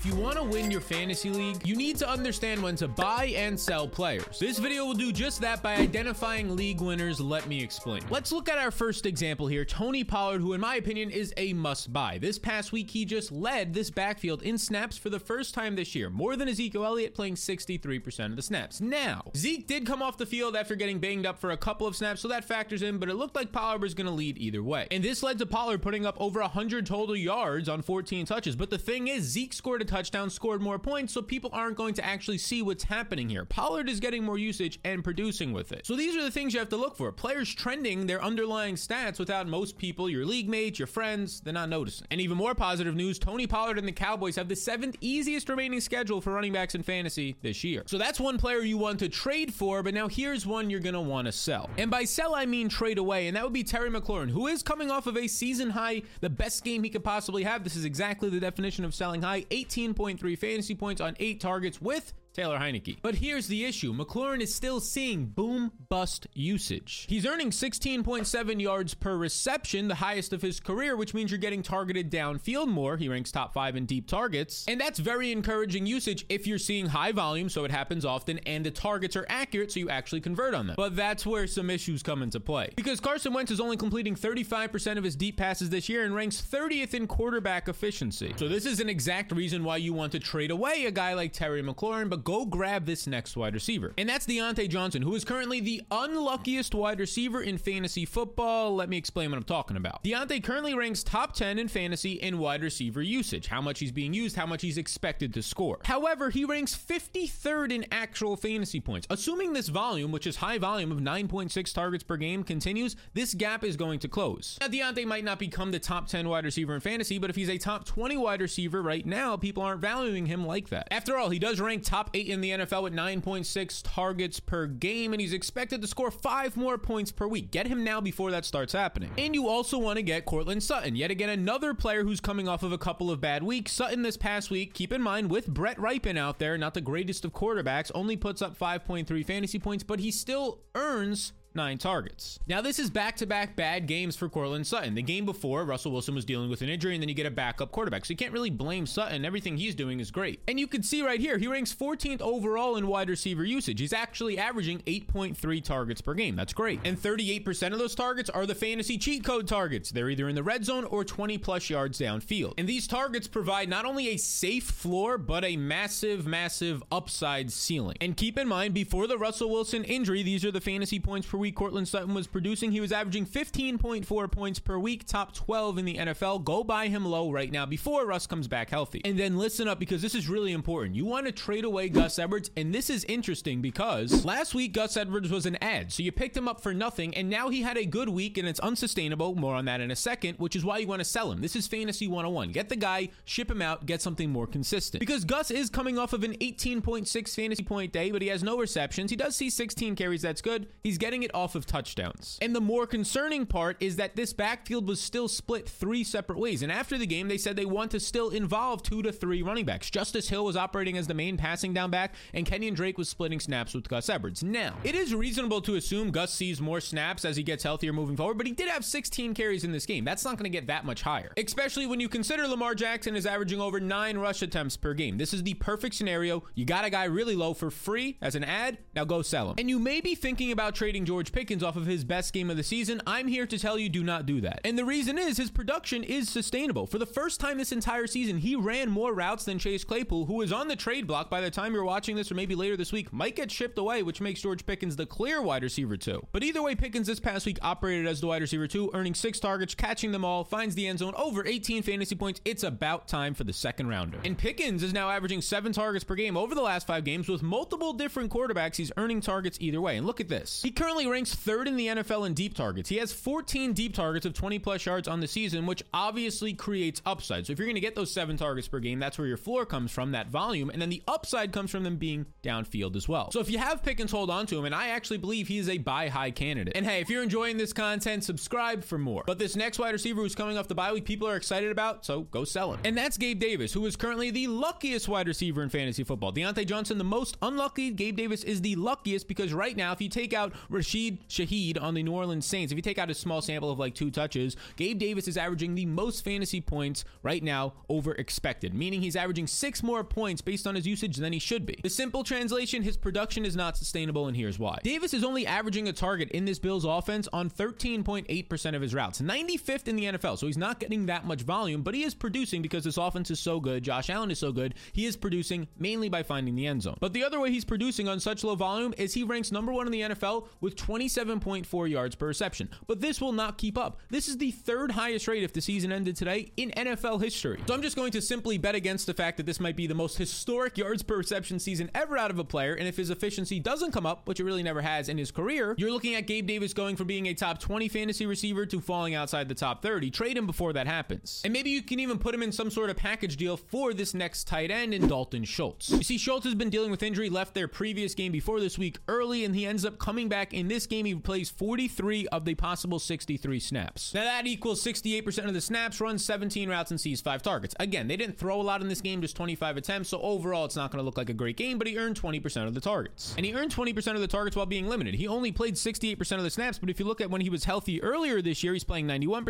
If you want to win your fantasy league, you need to understand when to buy and sell players. This video will do just that by identifying league winners. Let me explain. Let's look at our first example here Tony Pollard, who, in my opinion, is a must buy. This past week, he just led this backfield in snaps for the first time this year, more than Ezekiel Elliott, playing 63% of the snaps. Now, Zeke did come off the field after getting banged up for a couple of snaps, so that factors in, but it looked like Pollard was going to lead either way. And this led to Pollard putting up over 100 total yards on 14 touches. But the thing is, Zeke scored a touchdown, scored more points, so people aren't going to actually see what's happening here. Pollard is getting more usage and producing with it. So these are the things you have to look for. Players trending their underlying stats without most people, your league mates, your friends, they're not noticing. And even more positive news Tony Pollard and the Cowboys have the seventh easiest remaining schedule for running backs in fantasy this year. So that's one player you want to trade for, but now here's one you're going to want to sell. And by sell, I mean trade away, and that would be Terry McLaurin, who is coming off of a season high, the best game he could possibly have. This is exactly the definition of selling high 18.3 fantasy points on eight targets with Taylor Heinicke. But here's the issue McLaurin is still seeing boom bust usage. He's earning 16.7 yards per reception, the highest of his career, which means you're getting targeted downfield more. He ranks top five in deep targets. And that's very encouraging usage if you're seeing high volume, so it happens often, and the targets are accurate, so you actually convert on them. But that's where some issues come into play. Because Carson Wentz is only completing 35% of his deep passes this year and ranks 30th in quarterback efficiency. So this is an exact reason why you want to trade away a guy like Terry McLaurin, but go grab this next wide receiver. And that's Diontae Johnson, who is currently the unluckiest wide receiver in fantasy football. Let me explain what I'm talking about. Diontae currently ranks top 10 in fantasy in wide receiver usage, how much he's being used, how much he's expected to score. However, he ranks 53rd in actual fantasy points. Assuming this volume, which is high volume of 9.6 targets per game, continues, this gap is going to close. Now, Diontae might not become the top 10 wide receiver in fantasy, but if he's a top 20 wide receiver right now, people aren't valuing him like that. After all, he does rank top 8 in the NFL with 9.6 targets per game, and he's expected to score five more points per week. Get him now before that starts happening. And you also want to get Courtland Sutton, yet again, another player who's coming off of a couple of bad weeks. Sutton this past week, keep in mind, with Brett Rypien out there, not the greatest of quarterbacks, only puts up 5.3 fantasy points, but he still earns nine targets. Now, this is back to back bad games for Courtland Sutton. The game before, Russell Wilson was dealing with an injury, and then you get a backup quarterback. So you can't really blame Sutton. Everything he's doing is great. And you can see right here, he ranks 14th overall in wide receiver usage. He's actually averaging 8.3 targets per game. That's great. And 38% of those targets are the fantasy cheat code targets. They're either in the red zone or 20 plus yards downfield. And these targets provide not only a safe floor, but a massive, massive upside ceiling. And keep in mind, before the Russell Wilson injury, these are the fantasy points per week Courtland Sutton was producing. He was averaging 15.4 points per week, top 12 in the NFL. Go buy him low right now before Russ comes back healthy. And then listen up because this is really important. You want to trade away Gus Edwards, and this is interesting because last week Gus Edwards was an add, so you picked him up for nothing, and now he had a good week and it's unsustainable. More on that in a second, which is why you want to sell him. This is Fantasy 101. Get the guy, ship him out, get something more consistent. Because Gus is coming off of an 18.6 fantasy point day, but he has no receptions. He does see 16 carries, that's good. He's getting it off of touchdowns. And the more concerning part is that this backfield was still split three separate ways. And after the game, they said they want to still involve two to three running backs. Justice Hill was operating as the main passing down back, and Kenyon Drake was splitting snaps with Gus Edwards. Now, it is reasonable to assume Gus sees more snaps as he gets healthier moving forward, but he did have 16 carries in this game. That's not going to get that much higher, especially when you consider Lamar Jackson is averaging over nine rush attempts per game. This is the perfect scenario. You got a guy really low for free as an add. Now go sell him. And you may be thinking about trading George Pickens off of his best game of the season. I'm here to tell you do not do that. And the reason is his production is sustainable. For the first time this entire season, he ran more routes than Chase Claypool, who is on the trade block by the time you're watching this or maybe later this week, might get shipped away, which makes George Pickens the clear wide receiver two. But either way, Pickens this past week operated as the wide receiver two, earning six targets, catching them all, finds the end zone over 18 fantasy points. It's about time for the second rounder. And Pickens is now averaging seven targets per game over the last five games with multiple different quarterbacks. He's earning targets either way. And look at this. He currently ranks third in the NFL in deep targets. He has 14 deep targets of 20 plus yards on the season, which obviously creates upside. So if you're going to get those seven targets per game, that's where your floor comes from, that volume. And then the upside comes from them being downfield as well. So if you have Pickens, hold on to him. And I actually believe he is a buy high candidate. And hey, if you're enjoying this content, subscribe for more. But this next wide receiver who's coming off the bye week, people are excited about, so go sell him. And that's Gabe Davis, who is currently the luckiest wide receiver in fantasy football. Diontae Johnson, the most unlucky. Gabe Davis is the luckiest because right now, if you take out Rashid Rashid Shaheed on the New Orleans Saints, if you take out a small sample of like two touches, Gabe Davis is averaging the most fantasy points right now over expected, meaning he's averaging six more points based on his usage than he should be. The simple translation, his production is not sustainable, and here's why. Davis is only averaging a target in this Bills offense on 13.8% of his routes, 95th in the NFL, so he's not getting that much volume, but he is producing because this offense is so good. Josh Allen is so good. He is producing mainly by finding the end zone. But the other way he's producing on such low volume is he ranks number one in the NFL with 27.4 yards per reception. But this will not keep up. This is the third highest rate if the season ended today in NFL history. So I'm just going to simply bet against the fact that this might be the most historic yards per reception season ever out of a player. And if his efficiency doesn't come up, which it really never has in his career, you're looking at Gabe Davis going from being a top 20 fantasy receiver to falling outside the top 30. Trade him before that happens. And maybe you can even put him in some sort of package deal for this next tight end in Dalton Schultz. You see, Schultz has been dealing with injury, left their previous game before this week early, and he ends up coming back in this game. He plays 43 of the possible 63 snaps. Now that equals 68% of the snaps, runs 17 routes, and sees five targets. Again, they didn't throw a lot in this game, just 25 attempts, so overall it's not going to look like a great game, but he earned 20% of the targets. And he earned 20% of the targets while being limited. He only played 68% of the snaps, but if you look at when he was healthy earlier this year, he's playing 91%,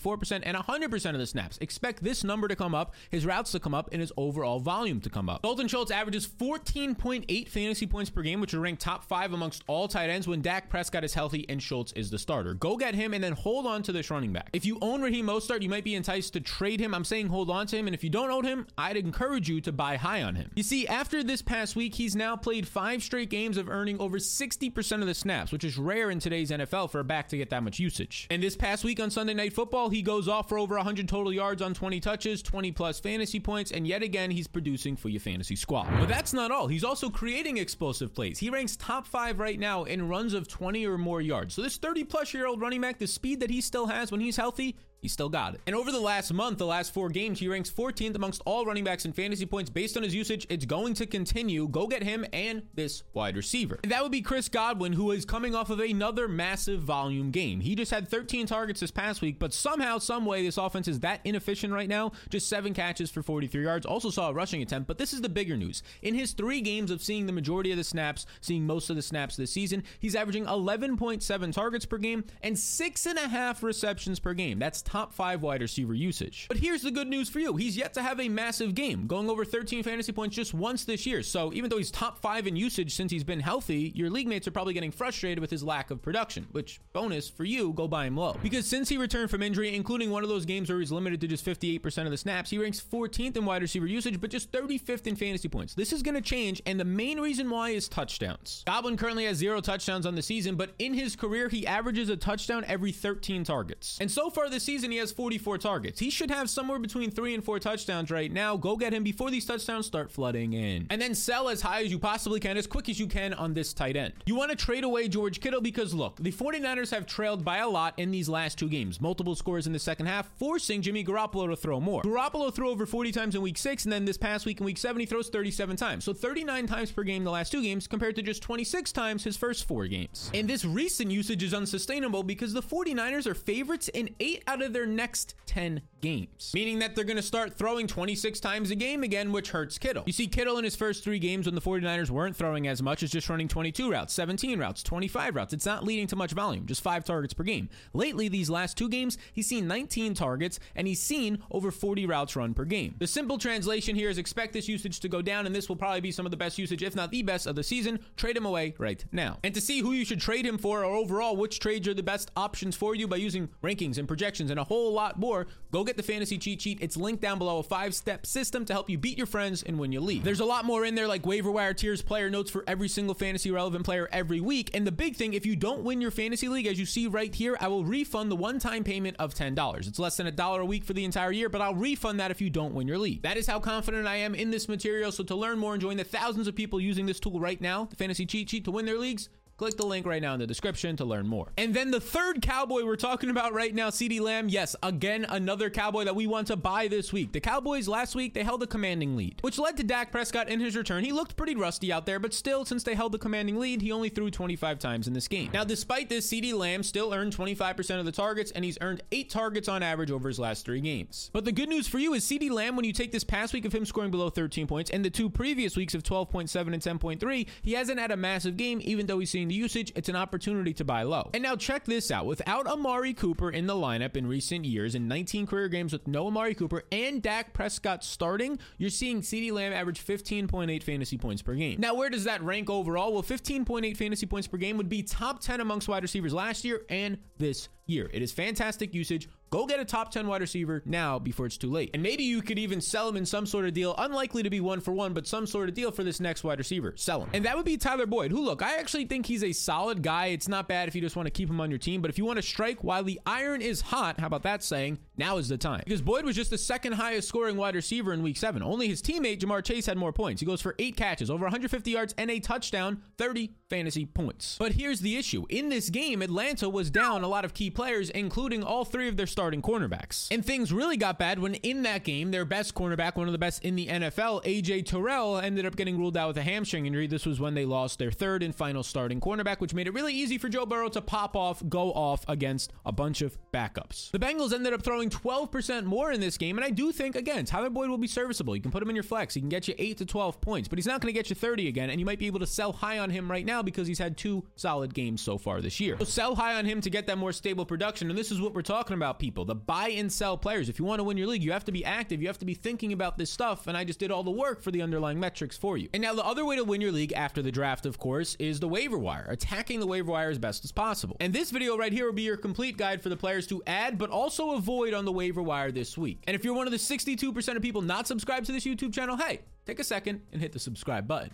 84%, and 100% of the snaps. Expect this number to come up, his routes to come up, and his overall volume to come up. Dalton Schultz averages 14.8 fantasy points per game, which are ranked top five amongst all tight ends when Dak Prescott is healthy and Schultz is the starter. Go get him and then hold on to this running back. If you own Raheem Mostert, you might be enticed to trade him. I'm saying hold on to him, and if you don't own him, I'd encourage you to buy high on him. You see, after this past week, he's now played five straight games of earning over 60% of the snaps, which is rare in today's NFL for a back to get that much usage. And this past week on Sunday Night Football, he goes off for over 100 total yards on 20 touches, 20 plus fantasy points, and yet again, he's producing for your fantasy squad. But that's not all. He's also creating explosive plays. He ranks top five right now in runs of 20 or more yards. So this 30 plus year old running back, the speed that he still has when he's healthy, he still got it. And over the last month, the last four games, he ranks 14th amongst all running backs in fantasy points based on his usage. It's going to continue. Go get him and this wide receiver. And that would be Chris Godwin, who is coming off of another massive volume game. He just had 13 targets this past week, but somehow, some way, this offense is that inefficient right now. Just seven catches for 43 yards. Also saw a rushing attempt, but this is the bigger news. In his three games of seeing the majority of the snaps, seeing most of the snaps this season, he's averaging 11.7 targets per game and six and a half receptions per game. That's top five wide receiver usage. But here's the good news for you. He's yet to have a massive game, going over 13 fantasy points just once this year. So even though he's top five in usage since he's been healthy, your league mates are probably getting frustrated with his lack of production, which bonus for you, go buy him low. Because since he returned from injury, including one of those games where he's limited to just 58% of the snaps, he ranks 14th in wide receiver usage, but just 35th in fantasy points. This is going to change, and the main reason why is touchdowns. Godwin currently has zero touchdowns on the season, but in his career, he averages a touchdown every 13 targets. And so far this season, he has 44 targets. He should have somewhere between three and four touchdowns right now. Go get him before these touchdowns start flooding in. And then sell as high as you possibly can, as quick as you can on this tight end. You want to trade away George Kittle because look, the 49ers have trailed by a lot in these last two games. Multiple scores in the second half, forcing Jimmy Garoppolo to throw more. Garoppolo threw over 40 times in week six, and then this past week in week seven, he throws 37 times. So 39 times per game the last two games compared to just 26 times his first four games. And this recent usage is unsustainable because the 49ers are favorites in eight out of their next 10 games, meaning that they're going to start throwing 26 times a game again, which hurts Kittle. You see, Kittle in his first three games when the 49ers weren't throwing as much is just running 22 routes, 17 routes, 25 routes. It's not leading to much volume, just five targets per game. Lately, these last two games, he's seen 19 targets and he's seen over 40 routes run per game. The simple translation here is expect this usage to go down, and this will probably be some of the best usage, if not the best, of the season. Trade him away right now. And to see who you should trade him for or overall which trades are the best options for you by using rankings and projections and a whole lot more, go get the fantasy cheat sheet. It's linked down below a five step system to help you beat your friends and win your league. There's a lot more in there, like waiver wire tiers, player notes for every single fantasy relevant player every week. And the big thing, if you don't win your fantasy league, as you see right here, I will refund the one time payment of $10. It's less than a dollar a week for the entire year, but I'll refund that if you don't win your league. That is how confident I am in this material. So to learn more and join the thousands of people using this tool right now, the fantasy cheat sheet to win their leagues, Click the link right now in the description to learn more. And then the third cowboy we're talking about right now, CeeDee Lamb. Yes, again, another cowboy that we want to buy this week. The Cowboys last week, they held a commanding lead, which led to Dak Prescott in his return. He looked pretty rusty out there, but still, since they held the commanding lead, he only threw 25 times in this game. Now, despite this, CeeDee Lamb still earned 25% of the targets, and he's earned eight targets on average over his last three games. But the good news for you is CeeDee Lamb, when you take this past week of him scoring below 13 points and the two previous weeks of 12.7 and 10.3, he hasn't had a massive game, even though he's seen the usage, it's an opportunity to buy low. And now check this out. Without Amari Cooper in the lineup in recent years, in 19 career games with no Amari Cooper and Dak Prescott starting, you're seeing CeeDee Lamb average 15.8 fantasy points per game. Now, where does that rank overall? Well, 15.8 fantasy points per game would be top 10 amongst wide receivers last year and this year. It is fantastic usage. Go get a top 10 wide receiver now before it's too late. And maybe you could even sell him in some sort of deal, unlikely to be one for one, but some sort of deal for this next wide receiver. Sell him. And that would be Tyler Boyd, who, look, I actually think he's a solid guy. It's not bad if you just want to keep him on your team, but if you want to strike while the iron is hot, how about that saying? Now is the time. Because Boyd was just the second highest scoring wide receiver in week seven. Only his teammate, Ja'Marr Chase, had more points. He goes for eight catches, over 150 yards, and a touchdown, 30 fantasy points. But here's the issue. In this game, Atlanta was down a lot of key players, including all three of their starting cornerbacks. And things really got bad when in that game, their best cornerback, one of the best in the NFL, AJ Terrell, ended up getting ruled out with a hamstring injury. This was when they lost their third and final starting cornerback, which made it really easy for Joe Burrow to pop off, go off against a bunch of backups. The Bengals ended up throwing 12% more in this game, and I do think, again, Tyler Boyd will be serviceable. You can put him in your flex. He can get you 8 to 12 points, but he's not going to get you 30 again, and you might be able to sell high on him right now because he's had two solid games so far this year. So sell high on him to get that more stable production, and this is what we're talking about, people. The buy and sell players. If you want to win your league, you have to be active. You have to be thinking about this stuff, and I just did all the work for the underlying metrics for you. And now the other way to win your league after the draft, of course, is the waiver wire, attacking the waiver wire as best as possible. And this video right here will be your complete guide for the players to add, but also avoid on the waiver wire this week. And if you're one of the 62% of people not subscribed to this YouTube channel, hey, take a second and hit the subscribe button.